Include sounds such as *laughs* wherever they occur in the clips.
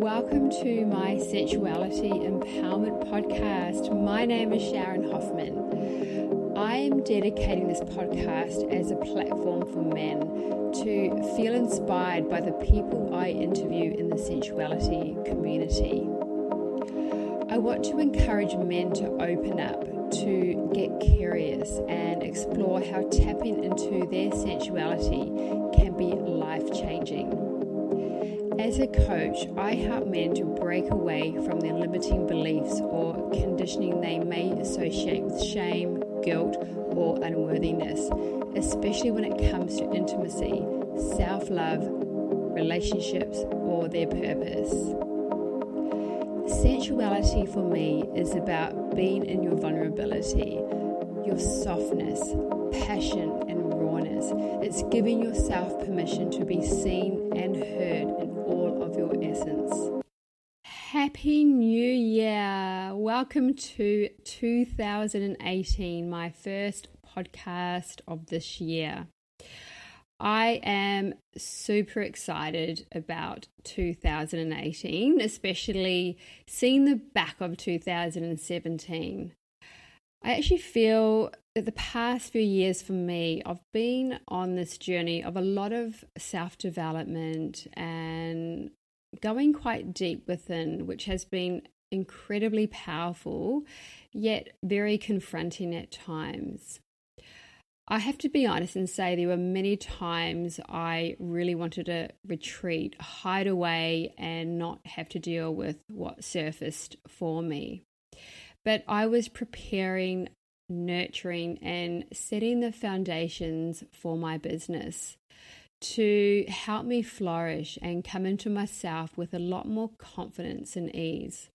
welcome to my Sensuality Empowerment Podcast. My name is Sharon Hoffman. I am dedicating this podcast as a platform for men to feel inspired by the people I interview in the sensuality community. I want to encourage men to open up, to get curious, and explore how tapping into their sensuality can be life changing. As a coach, I help men to break away from their limiting beliefs or conditioning they may associate with shame, guilt, or unworthiness, especially when it comes to intimacy, self love, relationships, or their purpose. Sensuality for me is about being in your vulnerability, your softness, passion, and rawness. It's giving yourself permission to be seen and heard essence. Happy New Year! Welcome to 2018, my first podcast of this year. I am super excited about 2018, especially seeing the back of 2017. I actually feel that the past few years for me, I've been on this journey of a lot of self development and going quite deep within, which has been incredibly powerful, yet very confronting at times. I have to be honest and say there were many times I really wanted to retreat, hide away, and not have to deal with what surfaced for me. But I was preparing, nurturing, and setting the foundations for my business to help me flourish and come into myself with a lot more confidence and ease.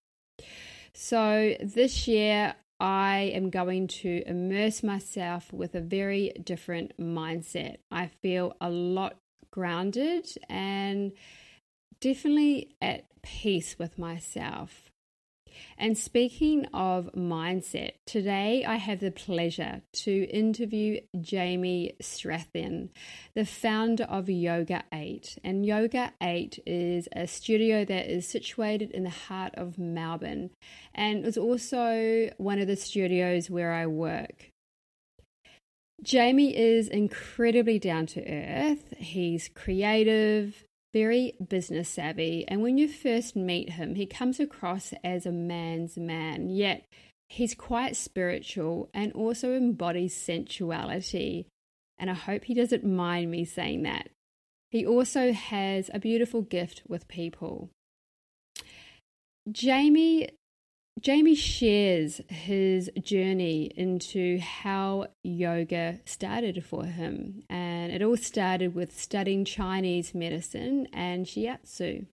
So, this year, I am going to immerse myself with a very different mindset. I feel a lot grounded and definitely at peace with myself. And speaking of mindset, today I have the pleasure to interview Jamie Strathairn, the founder of Yoga 8. And Yoga 8 is a studio that is situated in the heart of Melbourne and is also one of the studios where I work. Jamie is incredibly down to earth. He's creative, very business savvy. And when you first meet him, he comes across as a man's man, yet he's quite spiritual and also embodies sensuality. And I hope he doesn't mind me saying that. He also has a beautiful gift with people. Jamie Jamie shares his journey into how yoga started for him. And it all started with studying Chinese medicine and shiatsu.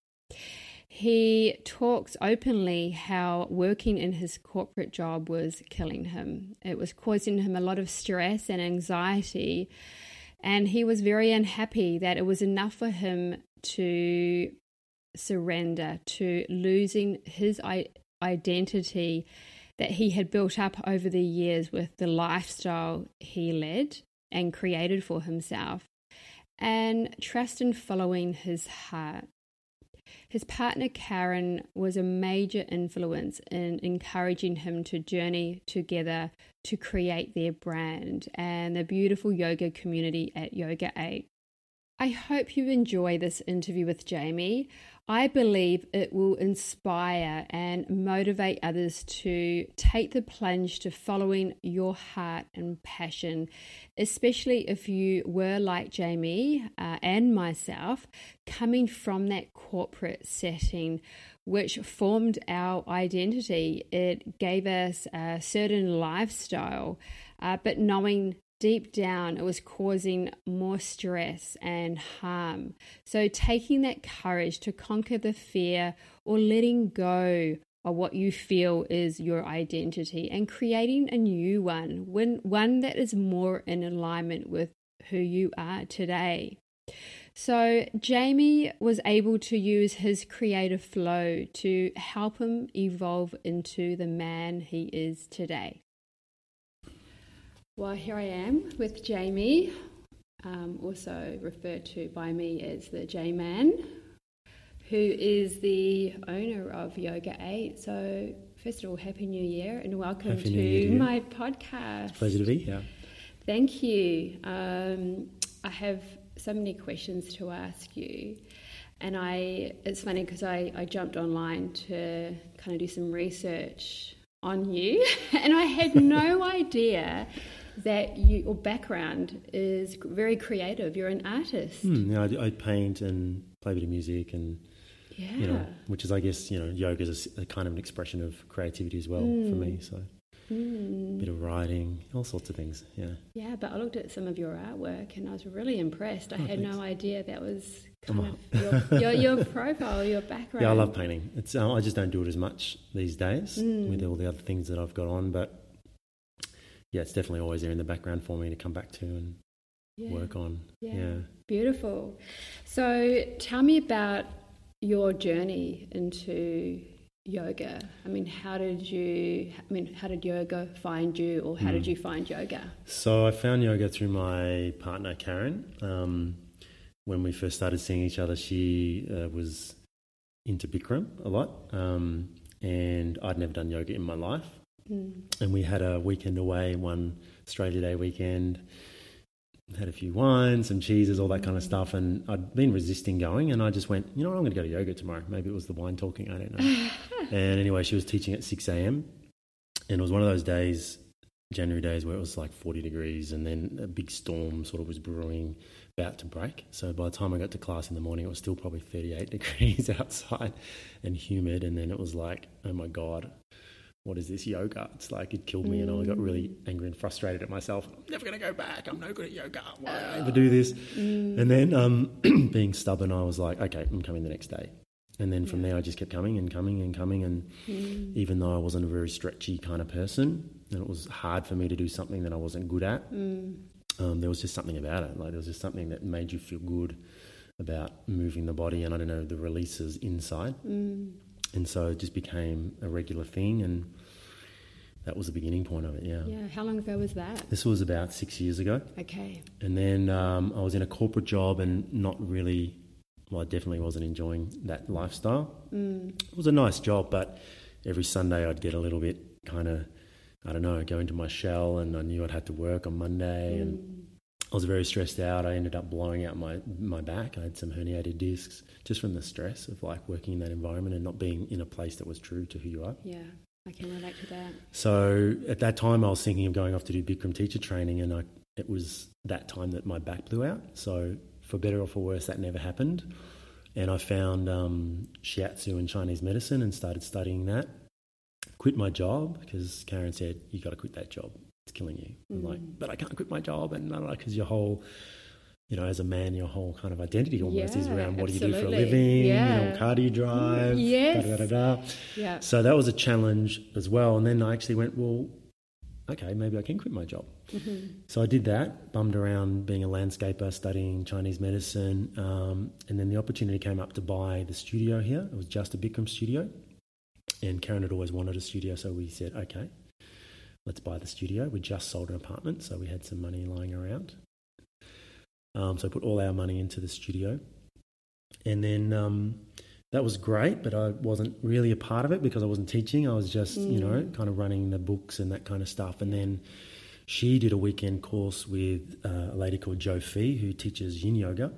He talks openly how working in his corporate job was killing him. It was causing him a lot of stress and anxiety. And he was very unhappy that it was enough for him to surrender to losing his identity that he had built up over the years with the lifestyle he led and created for himself, and trust in following his heart. His partner Karen was a major influence in encouraging him to journey together to create their brand and the beautiful yoga community at Yoga 8. I hope you enjoy this interview with Jamie. I believe it will inspire and motivate others to take the plunge to following your heart and passion, especially if you were like Jamie uh, and myself, coming from that corporate setting which formed our identity. It gave us a certain lifestyle, uh, but knowing deep down it was causing more stress and harm. So, taking that courage to conquer the fear or letting go of what you feel is your identity and creating a new one, one that is more in alignment with who you are today. So, Jamie was able to use his creative flow to help him evolve into the man he is today. Well, here I am with Jamie, um, also referred to by me as the J Man, who is the owner of Yoga 8. So, first of all, Happy New Year and welcome Happy to New Year, dear. my podcast. Pleasure to be here. Thank you. Um, I have so many questions to ask you. And I, it's funny because I, I jumped online to kind of do some research on you, *laughs* and I had no *laughs* idea that you, your background is very creative. You're an artist. Hmm, yeah, I, I paint and play a bit of music, and Yeah. you know, which is, I guess, you know, yoga is a kind of an expression of creativity as well for me. So, a Mm. bit of writing, all sorts of things. Yeah, Yeah, but I looked at some of your artwork and I was really impressed. I Oh, had thanks. no idea that was kind of your, your, your *laughs* profile, your background. yeah, I love painting. It's uh, I just don't do it as much these days Mm. with all the other things that I've got on, but yeah, it's definitely always there in the background for me to come back to and Yeah. work on. Yeah. yeah. Beautiful. So tell me about your journey into yoga. I mean, how did you, I mean, how did yoga find you or how Hmm. did you find yoga? So I found yoga through my partner Karen. Um, when we first started seeing each other, she uh, was into Bikram a lot, um, and I'd never done yoga in my life. Mm. And we had a weekend away, one Australia Day weekend. Had a few wines, some cheeses, all that kind of stuff, and I'd been resisting going, and I just went, you know, what, I'm going to go to yoga tomorrow. Maybe it was the wine talking, I don't know. *laughs* and anyway, she was teaching at six a.m. and it was one of those days, January days, where it was like forty degrees, and then a big storm sort of was brewing, about to break. So by the time I got to class in the morning, it was still probably thirty-eight *laughs* degrees outside, and humid. And then it was like, oh my god, what is this yoga? It's like it killed me, and I got really angry and frustrated at myself. I'm never going to go back. I'm no good at yoga. Why did I ever do this? And then, um, *clears throat* being stubborn, I was like, okay, I'm coming the next day. And then from there, I just kept coming and coming and coming. And Mm. even though I wasn't a very stretchy kind of person, and it was hard for me to do something that I wasn't good at, Mm. um, there was just something about it. Like there was just something that made you feel good about moving the body, and I don't know the releases inside. And so it just became a regular thing, and that was the beginning point of it. Yeah. Yeah. How long ago was that? This was about six years ago. Okay. And then um, I was in a corporate job and not really, well, I definitely wasn't enjoying that lifestyle. Mm. It was a nice job, but every Sunday I'd get a little bit kind of, I don't know, go into my shell and I knew I'd have to work on Monday and Mm. I was very stressed out. I ended up blowing out my, my back. I had some herniated discs just from the stress of like working in that environment and not being in a place that was true to who you are. Yeah. I can relate to that. So at that time, I was thinking of going off to do Bikram teacher training, and I, it was that time that my back blew out. So for better or for worse, that never happened. And I found um, shiatsu and Chinese medicine and started studying that. Quit my job because Karen said, "You got to quit that job. Killing you." I'm like, Mm. "But I can't quit my job," and because your whole you know, as a man, your whole kind of identity almost is around what do you do for a absolutely. living, you know, what car do you drive, Yes. da, da, da, da. Yeah. So that was a challenge as well. And then I actually went, well, okay, maybe I can quit my job. Mm-hmm. So I did that, bummed around being a landscaper, studying Chinese medicine. Um, and then the opportunity came up to buy the studio here. It was just a Bikram studio. And Karen had always wanted a studio. So we said, okay, let's buy the studio. We just sold an apartment. So we had some money lying around. Um, so I put all our money into the studio. And then um, that was great, but I wasn't really a part of it because I wasn't teaching. I was just, you know, kind of running the books and that kind of stuff. And then she did a weekend course with uh, a lady called Jo Phee who teaches yin yoga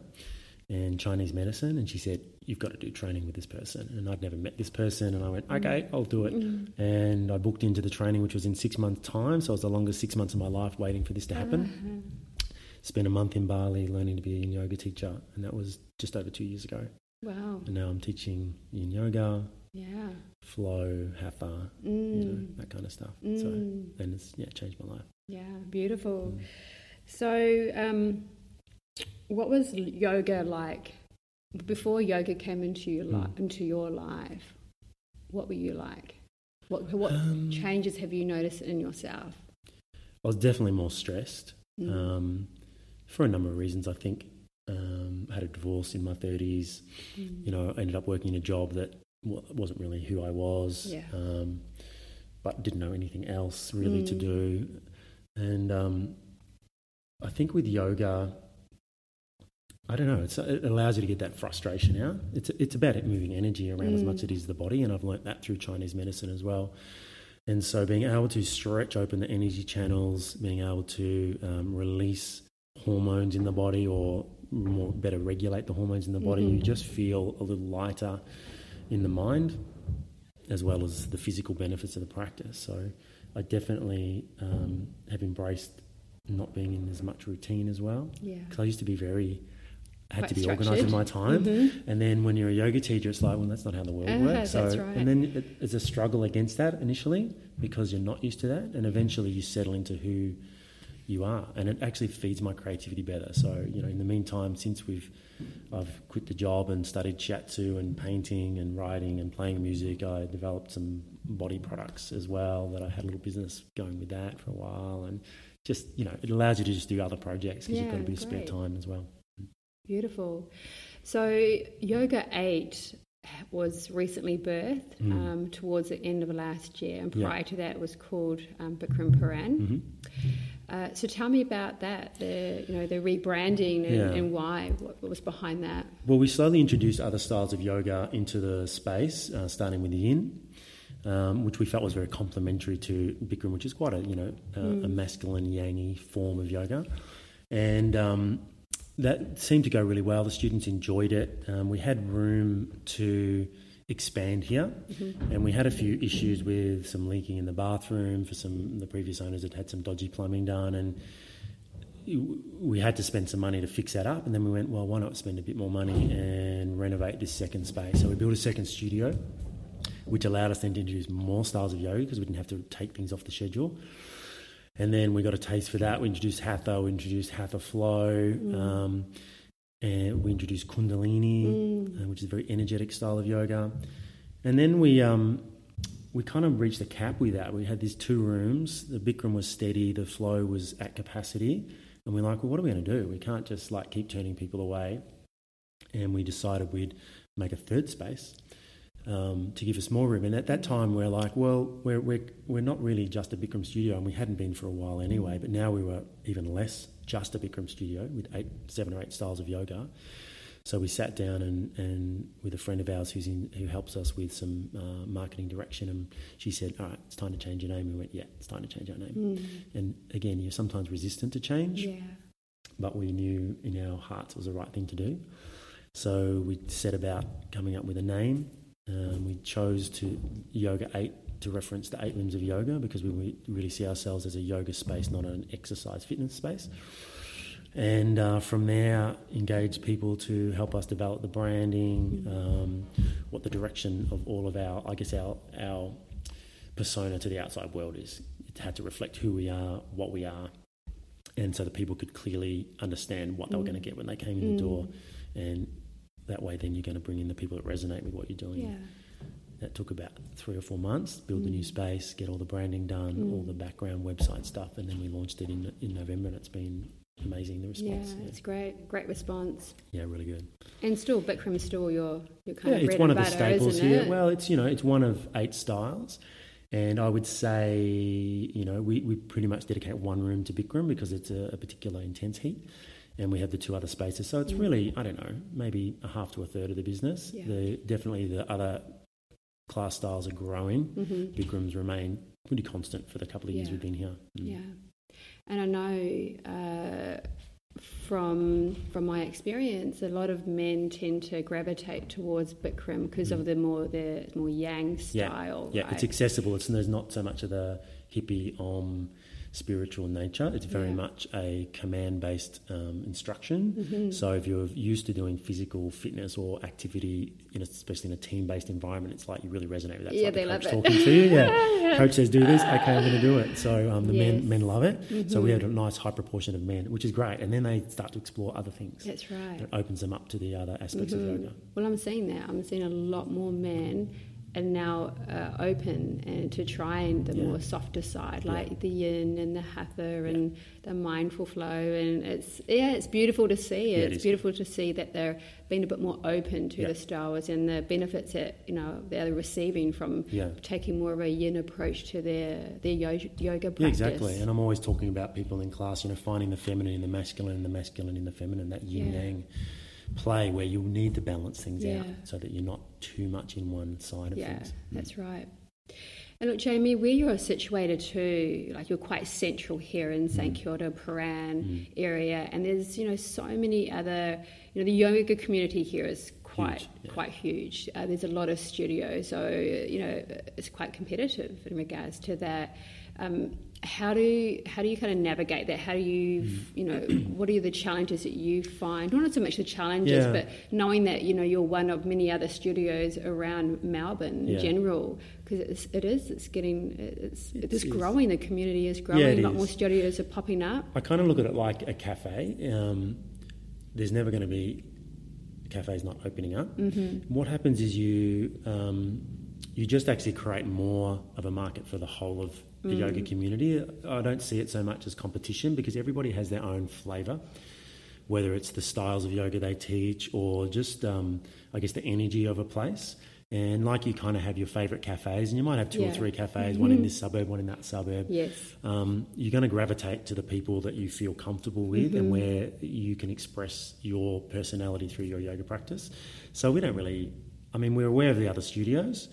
and Chinese medicine. And she said, You've got to do training with this person. And I'd never met this person. And I went, mm. Okay, I'll do it. Mm. And I booked into the training, which was in six months' time. So it was the longest six months of my life waiting for this to happen. Mm-hmm. Spent a month in Bali learning to be a yin yoga teacher. And that was just over two years ago. Wow. And now I'm teaching yin yoga, Yeah. flow, hatha, you know, mm. that kind of stuff. So, Mm. and it's yeah, changed my life. Yeah, beautiful. So, um, what was yoga like before yoga came into your li- Mm. into your life? What were you like? What what Um, changes have you noticed in yourself? I was definitely more stressed Mm. um, for a number of reasons. I think um, I had a divorce in my 30s. Mm. You know, I ended up working in a job that wasn't really who I was, Yeah. um, but didn't know anything else really to Mm. do. And um, I think with yoga, I don't know. It's, it allows you to get that frustration out. It's it's about it moving energy around mm. as much as it is the body, and I've learnt that through Chinese medicine as well. And so, being able to stretch open the energy channels, being able to um, release hormones in the body, or more better regulate the hormones in the body, mm-hmm. you just feel a little lighter in the mind, as well as the physical benefits of the practice. So, I definitely um, have embraced not being in as much routine as well. Yeah. Because I used to be very had Quite to be organised in my time. Mm-hmm. And then when you're a yoga teacher, it's like, well, that's not how the world uh, works. So, right. and then it, it's a struggle against that initially because you're not used to that, and eventually you settle into who you are, and it actually feeds my creativity better. So, you know, in the meantime, since we've I've quit the job and studied shiatsu and painting and writing and playing music, I developed some body products as well. That I had a little business going with that for a while, and just you know, it allows you to just do other projects because yeah, you've got a bit of spare time as well. Beautiful. So, Yoga 8 was recently birthed mm. um, towards the end of last year, and prior yeah. to that, it was called um, Bikram Prahran. Mm-hmm. Uh, so tell me about that, the you know the rebranding and, yeah. and why, what, what, was behind that? Well, we slowly introduced other styles of yoga into the space, uh, starting with the Yin, um, which we felt was very complementary to Bikram, which is quite a you know uh, mm. a masculine yangy form of yoga, and um, that seemed to go really well. The students enjoyed it. Um, we had room to expand here, mm-hmm. and we had a few issues with some leaking in the bathroom for some the previous owners had had some dodgy plumbing done, and we had to spend some money to fix that up. And then we went, well, why not spend a bit more money and renovate this second space? So we built a second studio, which allowed us then to introduce more styles of yoga because we didn't have to take things off the schedule. And then we got a taste for that. We introduced Hatha, we introduced Hatha Flow, mm. um, and we introduced Kundalini, mm. uh, which is a very energetic style of yoga. And then we um, we kind of reached the cap with that. We had these two rooms. The Bikram was steady, the flow was at capacity, and we're like, well, what are we going to do? We can't just like keep turning people away. And we decided we'd make a third space um, to give us more room. And at that time, we're like, well, we're, we're, we're not really just a Bikram studio, and we hadn't been for a while anyway, but now we were even less just a Bikram studio with eight, seven or eight styles of yoga. So we sat down and, and with a friend of ours who's in, who helps us with some uh, marketing direction, and she said, "All right, it's time to change your name." We went, "Yeah, it's time to change our name." Mm. And again, you're sometimes resistant to change, yeah. but we knew in our hearts it was the right thing to do. So we set about coming up with a name, um, we chose to Yoga 8 to reference the eight limbs of yoga because we really see ourselves as a yoga space, not an exercise fitness space. And uh, from there, engage people to help us develop the branding, um, what the direction of all of our, I guess, our, our persona to the outside world is. It had to reflect who we are, what we are, and so that people could clearly understand what they were going to get when they came in the door and that way then you're going to bring in the people that resonate with what you're doing. Yeah. That took about three or four months, build mm. the new space, get all the branding done, mm. all the background website stuff, and then we launched it in in November, and it's been amazing the response. Yeah, yeah. it's great, great response. Yeah, really good. And still, Bikram still your your kind yeah, of it's one of butter, the staples here. It? Well, it's you know it's one of eight styles. And I would say, you know, we, we pretty much dedicate one room to Bikram because it's a, a particular intense heat and we have the two other spaces. So it's mm. really, I don't know, maybe a half to a third of the business. Yeah. The, definitely the other class styles are growing. Mm-hmm. Bikrams remain pretty constant for the couple of years yeah. we've been here. Mm. Yeah, and I know uh, from from my experience, a lot of men tend to gravitate towards Bikram because mm. of the more the more yang style. Yeah, yeah. Right? it's accessible. It's there's not so much of the hippie om spiritual nature. It's very yeah. much a command based um, instruction. Mm-hmm. So if you're used to doing physical fitness or activity, in a, especially in a team based environment, it's like you really resonate with that. It's yeah, like they love it. Talking to you. Yeah. *laughs* coach says do this. Okay, I'm going to do it. So um, the yes. men men love it. Mm-hmm. So we mm-hmm. have a nice high proportion of men, which is great. And then they start to explore other things. That's right. It opens them up to the other aspects mm-hmm. of yoga. Well, I'm seeing that. I'm seeing a lot more men and now uh, open and to trying the Yeah. more softer side, Yeah. like the yin and the hatha and the mindful flow. And it's yeah, it's beautiful to see. Yeah, it it's is. beautiful to see that they're being a bit more open to Yeah. the styles and the benefits that you know they're receiving from Yeah. taking more of a yin approach to their their yoga, yoga practice. Yeah, exactly. And I'm always talking about people in class, you know, finding the feminine in the masculine and the masculine in the feminine, that yin Yeah. yang play where you'll need to balance things Yeah. out so that you're not too much in one side of Yeah, things. that's right. And look, Jamie, where you're situated too, like you're quite central here in Mm. St Kilda, Prahran area, and there's you know so many other, you know, the yoga community here is quite Huge, yeah. quite huge. Uh, there's a lot of studios, so you know it's quite competitive in regards to that. Um, how do you, how do you kind of navigate that? How do you Mm. you know what are the challenges that you find? Not so much the challenges, Yeah. but knowing that you know you're one of many other studios around Melbourne in general because it's, it is getting it's It it's is. growing the community is growing Yeah, a lot is. more studios are popping up I kind of look at it like a cafe. Um, there's never going to be cafes not opening up. Mm-hmm. What happens is you um, you just actually create more of a market for the whole of the yoga community. I don't see it so much as competition because everybody has their own flavour. Whether it's the styles of yoga they teach or just, um, I guess, the energy of a place. And like you kind of have your favourite cafes, and you might have two or three cafes, one in this suburb, one in that suburb yes um, you're going to gravitate to the people that you feel comfortable with and where you can express your personality through your yoga practice. So we don't really, I mean, we're aware of the other studios,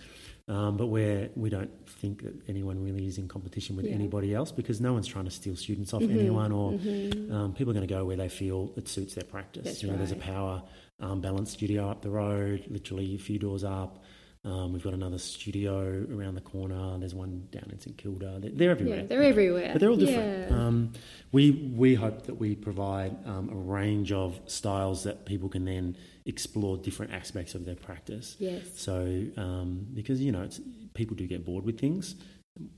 um, but we're, we don't think that anyone really is in competition with Yeah. anybody else because no one's trying to steal students off anyone or um, people are going to go where they feel it suits their practice. That's you know, there's a power um, balance studio up the road, literally a few doors up. Um, we've got another studio around the corner. There's one down in St Kilda. They're, they're everywhere. yeah they're everywhere But they're all different. yeah. Um, we we hope that we provide um, a range of styles that people can then explore different aspects of their practice. yes So um, because you know it's, people do get bored with things,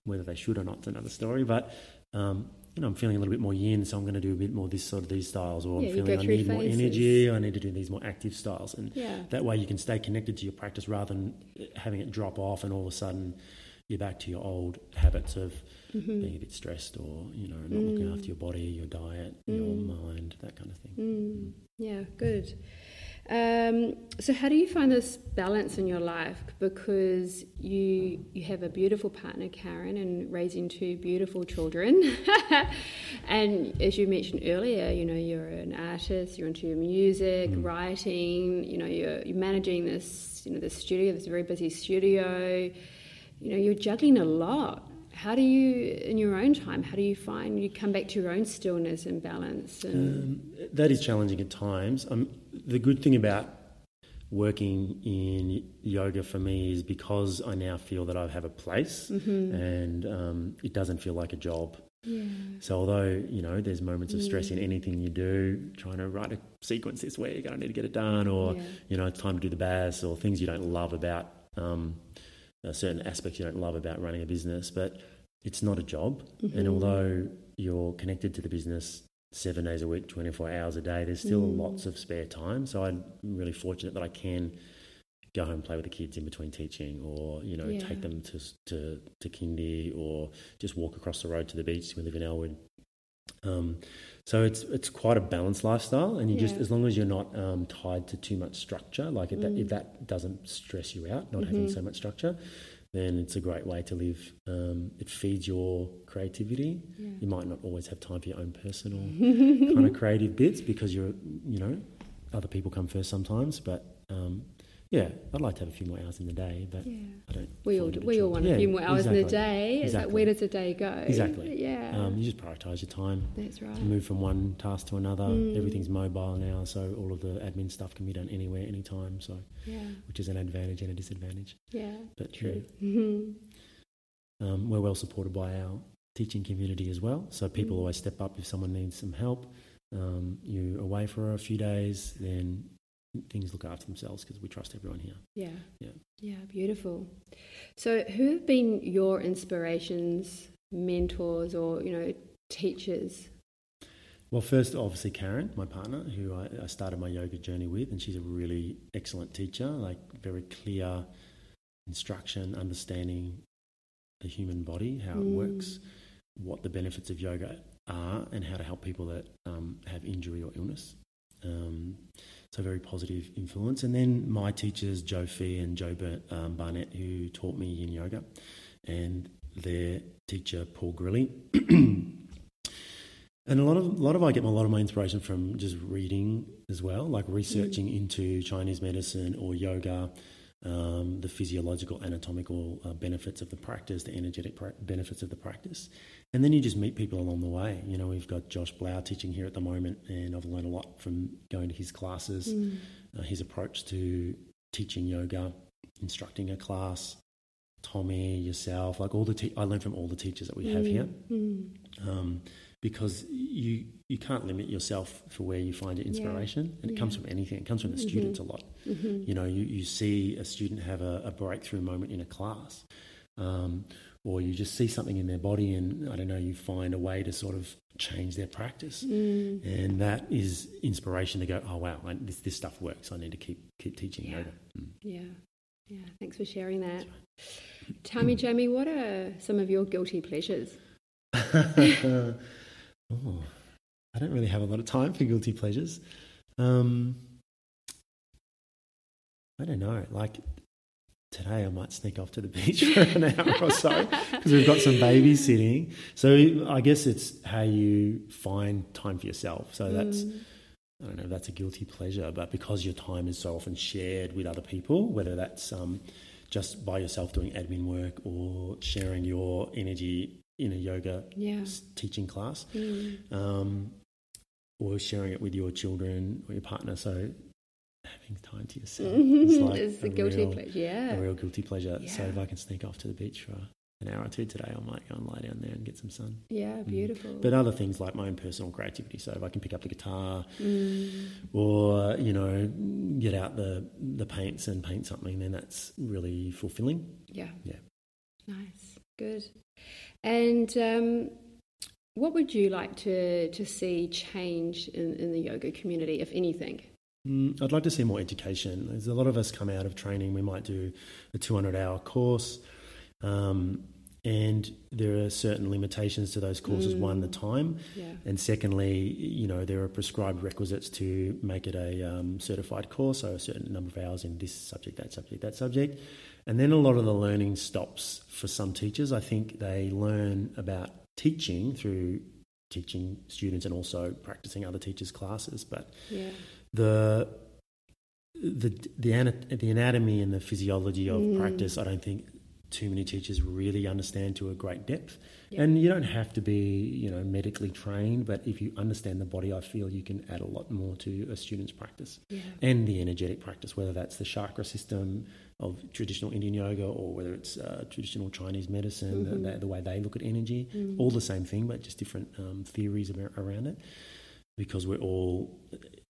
whether they should or not, is another story. But um, you know, I'm feeling a little bit more yin, so I'm going to do a bit more this sort of these styles, or Yeah, I'm feeling I need more energy. I need to do these more active styles, and yeah that way you can stay connected to your practice rather than having it drop off and all of a sudden you're back to your old habits of Mm-hmm. being a bit stressed or you know not looking after your body your diet your mind that kind of thing Mm, yeah, good. Um, so, how do you find this balance in your life? Because you you have a beautiful partner, Karen, and raising two beautiful children. *laughs* and as you mentioned earlier, you know you're an artist. You're into your music, writing. You know you're, you're managing this you know this studio, this very busy studio. You know you're juggling a lot. How do you, in your own time, how do you find you come back to your own stillness and balance? And, um, that is challenging at times um, the good thing about working in yoga for me is because I now feel that I have a place and um, it doesn't feel like a job yeah. So although you know there's moments of stress in anything you do, trying to write a sequence this week, I need to get it done, or Yeah. you know it's time to do the baths, or things you don't love about um, uh, certain aspects you don't love about running a business, but it's not a job. And although you're connected to the business seven days a week, 24 hours a day, there's still lots of spare time. So I'm really fortunate that I can go home and play with the kids in between teaching or you know Yeah. take them to to to kindy or just walk across the road to the beach we live in Elwood um, so it's it's quite a balanced lifestyle and you just as long as you're not um, tied to too much structure like if, that, Mm. if that doesn't stress you out not Mm-hmm. having so much structure then it's a great way to live. Um, it feeds your creativity. You might not always have time for your own personal *laughs* kind of creative bits because you're you know other people come first sometimes but um, yeah, I'd like to have a few more hours in the day, but Yeah. I don't. We all we all want a few more hours in the exactly. day. It's like Exactly. where does the day go? Exactly. Yeah. Um, you just prioritise your time. That's right. You move from one task to another. Mm. Everything's mobile now, so all of the admin stuff can be done anywhere, anytime. So, Yeah. which is an advantage and a disadvantage. Yeah. But True. yeah, *laughs* um, we're well supported by our teaching community as well. So people Mm. always step up if someone needs some help. Um, you're away for a few days, then things look after themselves because we trust everyone here. Yeah. Yeah. Yeah. Beautiful. So, who have been your inspirations, mentors, or you know, teachers? Well, first, obviously, Karen, my partner, who I, I started my yoga journey with, and she's a really excellent teacher, like very clear instruction, understanding the human body, how it Mm. works, what the benefits of yoga are, and how to help people that um, have injury or illness. Um, so very positive influence. And then my teachers, Jo Phee and Joe um, Barnett, who taught me yin yoga, and their teacher Paul Grilley. *clears throat* and a lot of a lot of I get a lot of my inspiration from just reading as well, like researching into Chinese medicine or yoga, um, the physiological, anatomical uh, benefits of the practice, the energetic pra- benefits of the practice, and then you just meet people along the way. You know, we've got Josh Blau teaching here at the moment, and I've learned a lot from going to his classes, Mm. uh, his approach to teaching yoga, instructing a class. Tommy, yourself, like all the te- I learned from all the teachers that we have here, Mm. um, because you you can't limit yourself for where you find your inspiration, and it comes from anything. It comes from the Mhm. students a lot. Mhm. You know, you, you see a student have a, a breakthrough moment in a class, um, or you just see something in their body, and I don't know, you find a way to sort of change their practice, Mm. and that is inspiration to go, oh wow, I, this this stuff works. I need to keep keep teaching Yeah. yoga. Mm. Yeah. Yeah. Thanks for sharing that. Tell me, Jamie, what are some of your guilty pleasures? *laughs* oh, I don't really have a lot of time for guilty pleasures. Um, I don't know. Like today, I might sneak off to the *laughs* beach for an hour or so because we've got some babysitting. So I guess it's how you find time for yourself. So that's. Mm. I don't know if that's a guilty pleasure, but because your time is so often shared with other people, whether that's um, just by yourself doing admin work or sharing your energy in a yoga Yeah. teaching class, Mm. um, or sharing it with your children or your partner. So having time to yourself *laughs* is like it's a, guilty real, pleasure. Yeah. a real guilty pleasure. So if I can sneak off to the beach for an hour or two today, I might go and lie down there and get some sun. Yeah. Beautiful. Mm. But other things like my own personal creativity. So if I can pick up the guitar Mm. or you know get out the the paints and paint something, then that's really fulfilling. Yeah. Yeah. Nice. Good. And um, what would you like to, to see change in, in the yoga community, if anything? Mm, I'd like to see more education. There's a lot of us come out of training. We might do a 200 hour course, um, and there are certain limitations to those courses. One, the time, Yeah. and secondly, you know, there are prescribed requisites to make it a um, certified course, so a certain number of hours in this subject, that subject, that subject. And then a lot of the learning stops for some teachers. I think they learn about teaching through teaching students and also practicing other teachers' classes, but Yeah. the the the, ana- the anatomy and the physiology of Mm. practice, I don't think too many teachers really understand to a great depth. Yeah. And you don't have to be, you know, medically trained, but if you understand the body, I feel you can add a lot more to a student's practice Yeah. and the energetic practice, whether that's the chakra system of traditional Indian yoga or whether it's uh, traditional Chinese medicine, Mhm. the, the way they look at energy, Mm. all the same thing, but just different um, theories about, around it, because we're all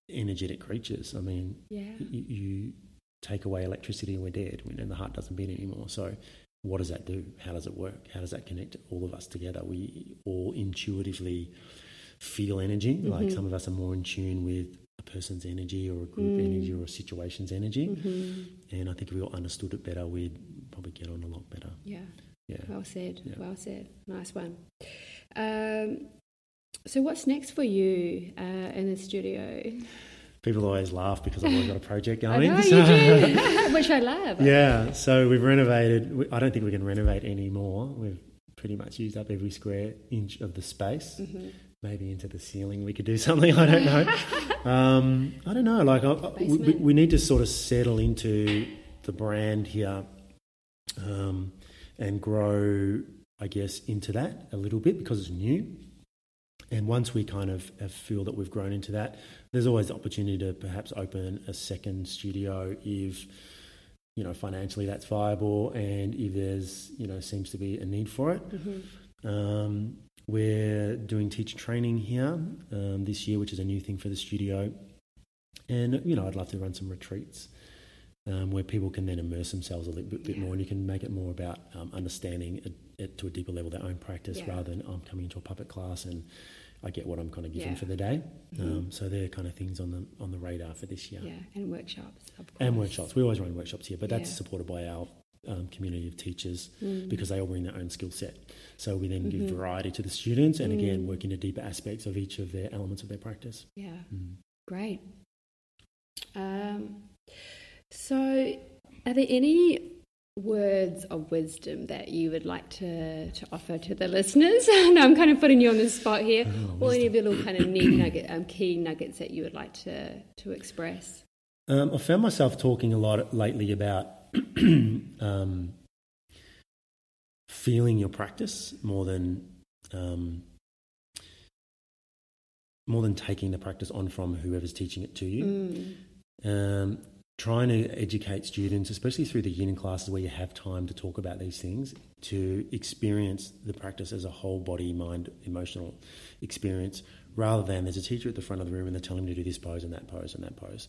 energetic creatures. I mean, Yeah. you, you take away electricity and we're dead, and the heart doesn't beat anymore. So, what does that do? How does it work? How does that connect all of us together? We all intuitively feel energy. Like Mhm. some of us are more in tune with a person's energy or a group Mm. energy or a situation's energy. Mhm. And I think if we all understood it better, we'd probably get on a lot better. Yeah. Yeah. Well said. Yeah. Well said. Nice one. Um, so, what's next for you uh, in the studio? People always laugh because I've always got a project going. *laughs* I know so- you do, *laughs* which I love. Yeah, so we've renovated. I don't think we can renovate anymore. We've pretty much used up every square inch of the space. Mhm. Maybe into the ceiling we could do *laughs* something. I don't know. *laughs* um, I don't know. Like I, I- we, we, need to sort of settle into the brand here um, and grow, I guess, into that a little bit because it's new. And once we kind of have feel that we've grown into that, there's always the opportunity to perhaps open a second studio if you know financially that's viable and if there's you know seems to be a need for it. Mhm. Um, we're doing teacher training here um, this year, which is a new thing for the studio. And you know, I'd love to run some retreats um, where people can then immerse themselves a little bit, bit Yeah. more, and you can make it more about um, understanding it, it to a deeper level their own practice Yeah. rather than I'm coming into a puppet class and I get what I'm kind of given Yeah. for the day. Mhm. Um, so they're kind of things on the on the radar for this year. Yeah, and workshops. Of. And workshops. We always run workshops here, but that's Yeah. supported by our um, community of teachers Mm. because they all bring their own skill set. So we then Mhm. give variety to the students, and again Mm. work into deeper aspects of each of their elements of their practice. Yeah. Mm. Great. Um, so, are there any words of wisdom that you would like to, to offer to the listeners? *laughs* no, I'm kind of putting you on the spot here. Oh, or any of your little kind of neat *coughs* nugget, um, key nuggets that you would like to, to express? Um, I found myself talking a lot lately about *clears throat* um, feeling your practice more than um, more than taking the practice on from whoever's teaching it to you. Mm. Um, trying to educate students, especially through the yin classes where you have time to talk about these things, to experience the practice as a whole body, mind, emotional experience, rather than there's a teacher at the front of the room and they're telling me to do this pose and that pose and that pose.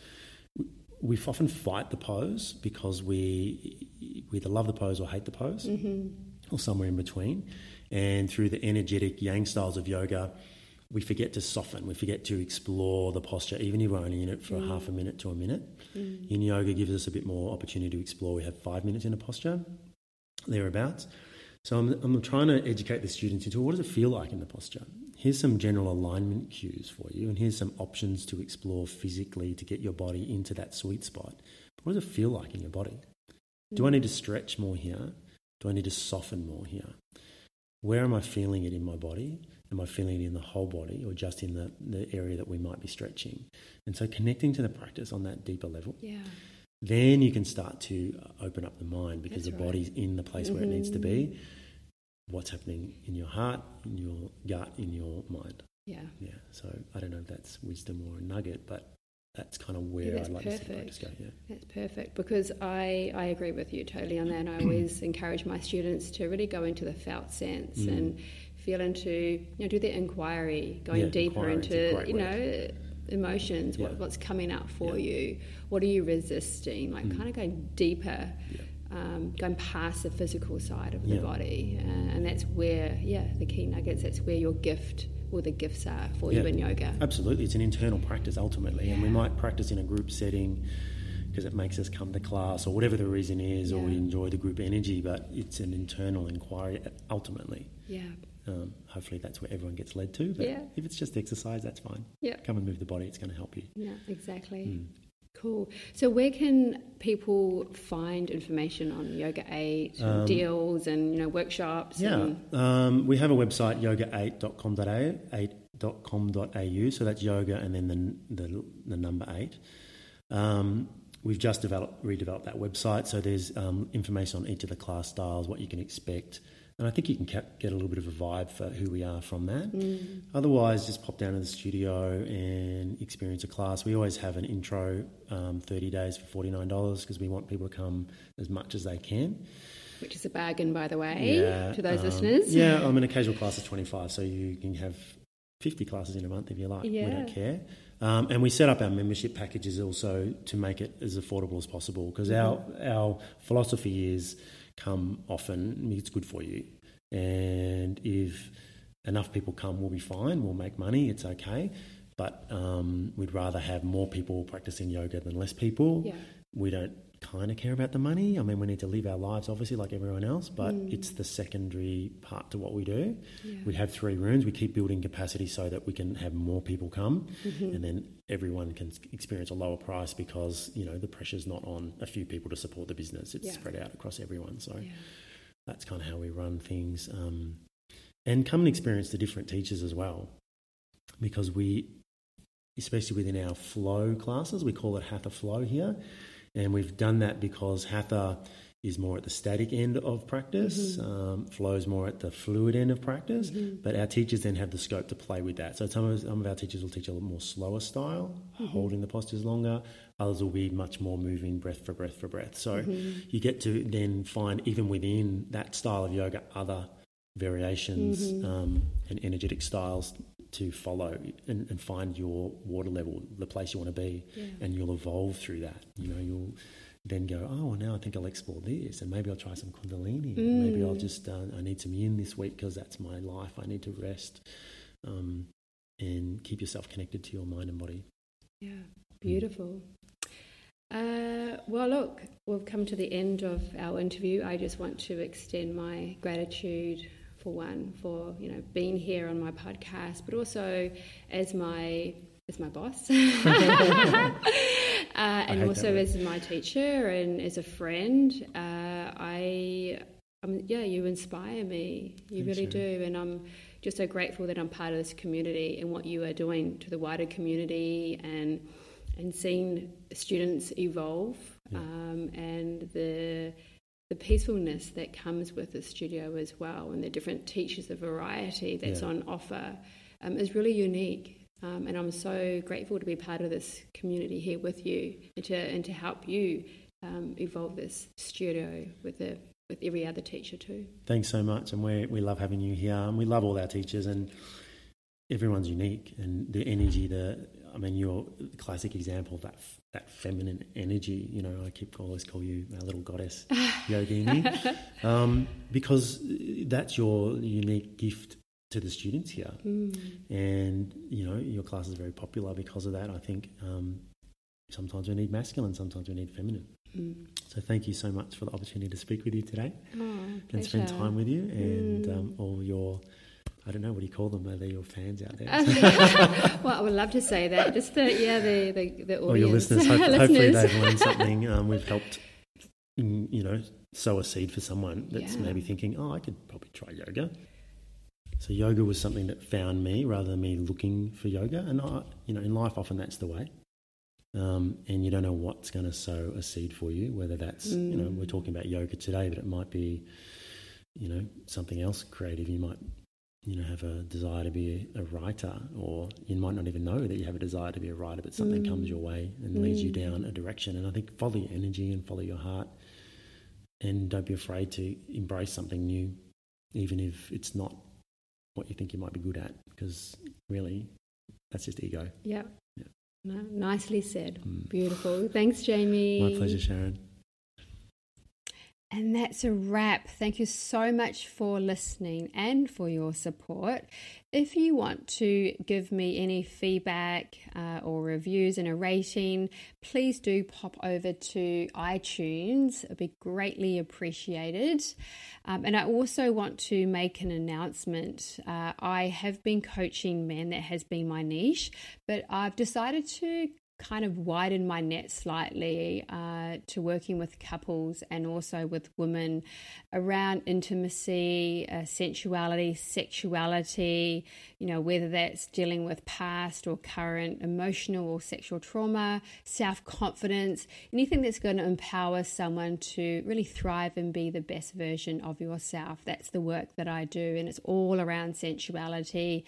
We often fight the pose because we, we either love the pose or hate the pose, hmm or somewhere in between. And through the energetic yang styles of yoga, we forget to soften, we forget to explore the posture, even if we're only in it for Mm. half a minute to a minute. Mm. Yin yoga gives us a bit more opportunity to explore. We have five minutes in a posture, thereabouts. So I'm, I'm trying to educate the students into what does it feel like in the posture. Here's some general alignment cues for you, and here's some options to explore physically to get your body into that sweet spot. But what does it feel like in your body? Do I mm. need to stretch more here? Do I need to soften more here? Where am I feeling it in my body? Am I feeling it in the whole body or just in the, the area that we might be stretching? And so connecting to the practice on that deeper level, Yeah. then you can start to open up the mind because That's the right. body's in the place where it needs to be. Mm-hmm. What's happening in your heart, in your gut, in your mind. Yeah. Yeah. So I don't know if that's wisdom or a nugget, but that's kind of where that's I'd like to see practice go. perfect. Yeah. That's perfect because I, I agree with you totally on that. And I *clears throat* always encourage my students to really go into the felt sense Mm. and feel into, you know, do the inquiry, going Yeah, deeper into, you word. know, emotions, Yeah. what, what's coming up for Yeah. you, what are you resisting, like Mm. kind of going deeper. Yeah. Um, going past the physical side of the Yeah. body, uh, and that's where, yeah, the key nuggets. That's where your gift or the gifts are for you in yoga. Absolutely, it's an internal practice ultimately, and we might practice in a group setting because it makes us come to class, or whatever the reason is, or we enjoy the group energy. But it's an internal inquiry ultimately. Yeah, Um, hopefully, that's where everyone gets led to. But Yeah. if it's just exercise, that's fine. yeah, Come and move the body; it's going to help you. yeah, exactly. Mm. Cool. So, where can people find information on Yoga 8 Um, deals and you know workshops? Yeah, And, um, we have a website yoga8.com.au, 8.com.au. So that's yoga and then the the, the number eight. Um, we've just developed redeveloped that website, so there's um, information on each of the class styles, what you can expect, and I think you can cap- get a little bit of a vibe for who we are from that. Mm. Otherwise, just pop down to the studio and experience a class. We always have an intro, um, 30 days for $49 because we want people to come as much as they can. which is a bargain, by the way, Yeah, to those um, listeners. Yeah, *laughs* I mean, a casual class is 25, so you can have 50 classes in a month if you like. Yeah. We don't care. Um, and we set up our membership packages also to make it as affordable as possible because our, our philosophy is come often, it's good for you. And if enough people come, we'll be fine, we'll make money, it's okay. But um, we'd rather have more people practicing yoga than less people Yeah. we don't kind of care about the money. I mean, we need to live our lives obviously like everyone else, but Mm. it's the secondary part to what we do. Yeah. We have three rooms. We keep building capacity so that we can have more people come, Mhm. and then everyone can experience a lower price because you know the pressure's not on a few people to support the business. It's Yeah. spread out across everyone. So Yeah. that's kind of how we run things. Um, and come and experience the different teachers as well, because we, especially within our flow classes, we call it Hatha Flow here, and we've done that because Hatha is more at the static end of practice, um, flow is more at the fluid end of practice. Mhm. But our teachers then have the scope to play with that. So some of, some of our teachers will teach a little more slower style, holding the postures longer. Others will be much more moving breath for breath for breath. So Mhm. you get to then find even within that style of yoga other variations Mhm. um, and energetic styles to follow and, and find your water level, the place you want to be, Yeah. and you'll evolve through that. You know, you'll then go, oh, well, now I think I'll explore this, and maybe I'll try some Kundalini. Maybe I'll Mm. just uh, I need some yin this week because that's my life. I need to rest, um, and keep yourself connected to your mind and body. Yeah, beautiful. Uh, well, look, we've come to the end of our interview. I just want to extend my gratitude for one for you know being here on my podcast, but also as my as my boss, *laughs* uh, and also as my teacher and as a friend. Uh, I, um, yeah, you inspire me. You really do, and I'm just so grateful that I'm part of this community and what you are doing to the wider community and and seeing students evolve yeah. um, and the the peacefulness that comes with the studio as well and the different teachers, the variety that's yeah. on offer um, is really unique. Um, and I'm so grateful to be part of this community here with you and to, and to help you um, evolve this studio with the with every other teacher too. Thanks so much, and we we love having you here, and we love all our teachers, and everyone's unique, and the energy, the I mean, you're the classic example of that that feminine energy. You know, I keep always call you a little goddess, *laughs* Yogini, um, because that's your unique gift to the students here. Mm. And you know, your class is very popular because of that. I think um, sometimes we need masculine, sometimes we need feminine. Mm. So thank you so much for the opportunity to speak with you today oh, and spend time with you and mm. um, all your I don't know what do you call them? Are they your fans out there? *laughs* well, I would love to say that. Just the yeah, the the, the audience. Or your listeners. Hope, *laughs* listeners. Hopefully, they've learned something. Um, we've helped, mm, you know, sow a seed for someone that's yeah. maybe thinking, oh, I could probably try yoga. So yoga was something that found me rather than me looking for yoga. And I, you know, in life, often that's the way. Um, and you don't know what's going to sow a seed for you. Whether that's, mm. you know, we're mm. talking about yoga today, but it might be, you know, something else creative. You might you know, have a desire to be a, writer, or you might not even know that you have a desire to be a writer, but something mm. comes your way and mm. leads you mm. down a direction. And I think follow your energy and follow your heart, and don't be afraid to embrace something new, even if it's not what you think you might be good at, because really, that's just ego. Yeah. yeah. No, nicely said. Mm. Beautiful. Thanks, Jamie. My pleasure, Sharon. And that's a wrap. Thank you so much for listening and for your support. If you want to give me any feedback uh, or reviews and a rating, please do pop over to iTunes. It'd be greatly appreciated. Um, and I also want to make an announcement. Uh, I have been coaching men, that has been my niche, but I've decided to kind of widen my net slightly uh, to working with couples and also with women around intimacy, uh, sensuality, sexuality, you know, whether that's dealing with past or current emotional or sexual trauma, self confidence, anything that's going to empower someone to really thrive and be the best version of yourself. That's the work that I do, and it's all around sensuality,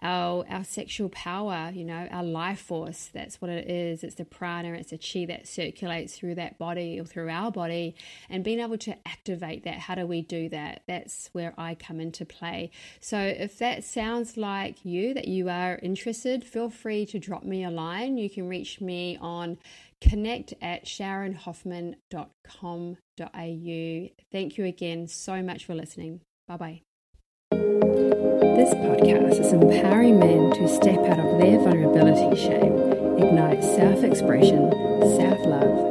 our, our sexual power, you know, our life force. That's what it is. It's the prana, it's the chi that circulates through that body or through our body, and being able to activate that. How do we do that? That's where I come into play. So if that sounds like you that you are interested, feel free to drop me a line. You can reach me on connect at sharonhoffman.com.au. Thank you again so much for listening. Bye bye. This podcast is empowering men to step out of their vulnerability shame, ignite self expression, self love,